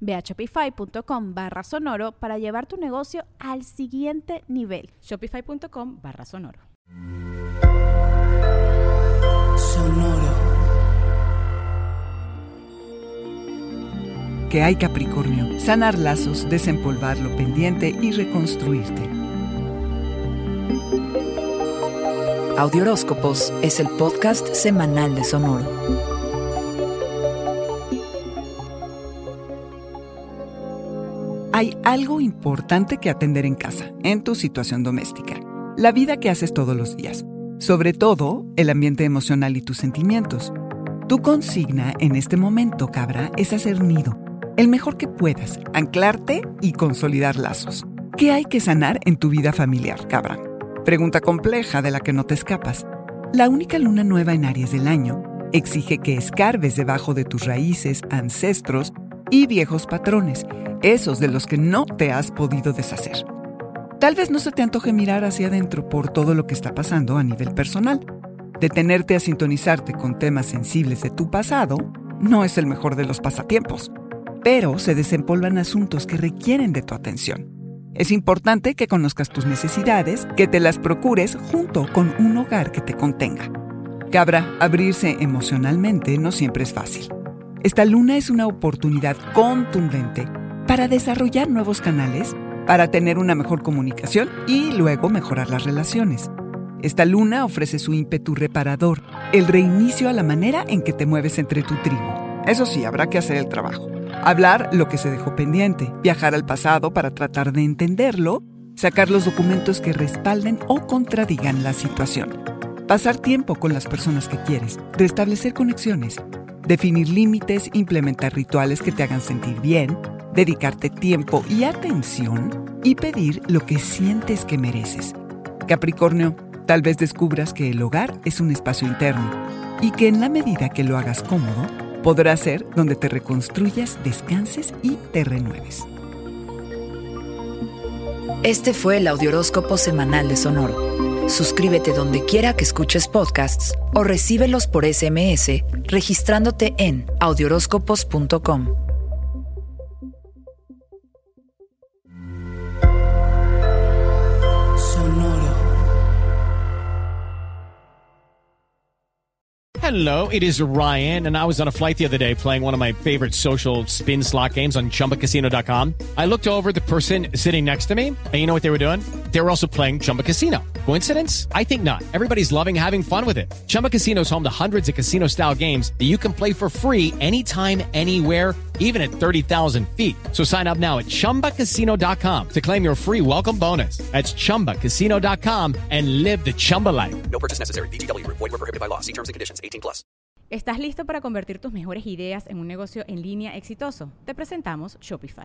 Ve a shopify.com barra sonoro para llevar tu negocio al siguiente nivel. Shopify.com barra sonoro. Sonoro. Que hay Capricornio, sanar lazos, desempolvar lo pendiente y reconstruirte. Audioróscopos es el podcast semanal de Sonoro. Hay algo importante que atender en casa, en tu situación doméstica, la vida que haces todos los días, sobre todo el ambiente emocional y tus sentimientos. Tu consigna en este momento, cabra, es hacer nido, el mejor que puedas, anclarte y consolidar lazos. ¿Qué hay que sanar en tu vida familiar, cabra? Pregunta compleja de la que no te escapas. La única luna nueva en Aries del año exige que escarbes debajo de tus raíces, ancestros y viejos patrones, esos de los que no te has podido deshacer. Tal vez no se te antoje mirar hacia adentro por todo lo que está pasando a nivel personal. Detenerte a sintonizarte con temas sensibles de tu pasado no es el mejor de los pasatiempos, pero se desempolvan asuntos que requieren de tu atención. Es importante que conozcas tus necesidades, que te las procures junto con un hogar que te contenga. Cabra, abrirse emocionalmente no siempre es fácil. Esta luna es una oportunidad contundente para desarrollar nuevos canales, para tener una mejor comunicación y luego mejorar las relaciones. Esta luna ofrece su ímpetu reparador, el reinicio a la manera en que te mueves entre tu tribu. Eso sí, habrá que hacer el trabajo. Hablar lo que se dejó pendiente, viajar al pasado para tratar de entenderlo, sacar los documentos que respalden o contradigan la situación. Pasar tiempo con las personas que quieres, restablecer conexiones, definir límites, implementar rituales que te hagan sentir bien, dedicarte tiempo y atención y pedir lo que sientes que mereces. Capricornio, tal vez descubras que el hogar es un espacio interno y que en la medida que lo hagas cómodo, podrá ser donde te reconstruyas, descanses y te renueves. Este fue el Audioróscopo Semanal de Sonoro. Suscríbete donde quiera que escuches podcasts o recíbelos por SMS registrándote en audioróscopos.com. Sonoro. Hello, it is Ryan, and I was on a flight the other day playing one of my favorite social spin slot games on chumbacasino.com. I looked over the person sitting next to me, and you know what they were doing? They were also playing Chumba Casino. Coincidence? I think not. Everybody's loving having fun with it. Chumba Casino is home to hundreds of casino style games that you can play for free anytime, anywhere, even at 30,000 feet. So sign up now at chumbacasino.com to claim your free welcome bonus. That's chumbacasino.com and live the Chumba life. No purchase necessary. VGW. Void were prohibited by law. See terms and conditions. 18 plus. ¿Estás listo para convertir tus mejores ideas en un negocio en línea exitoso? Te presentamos Shopify.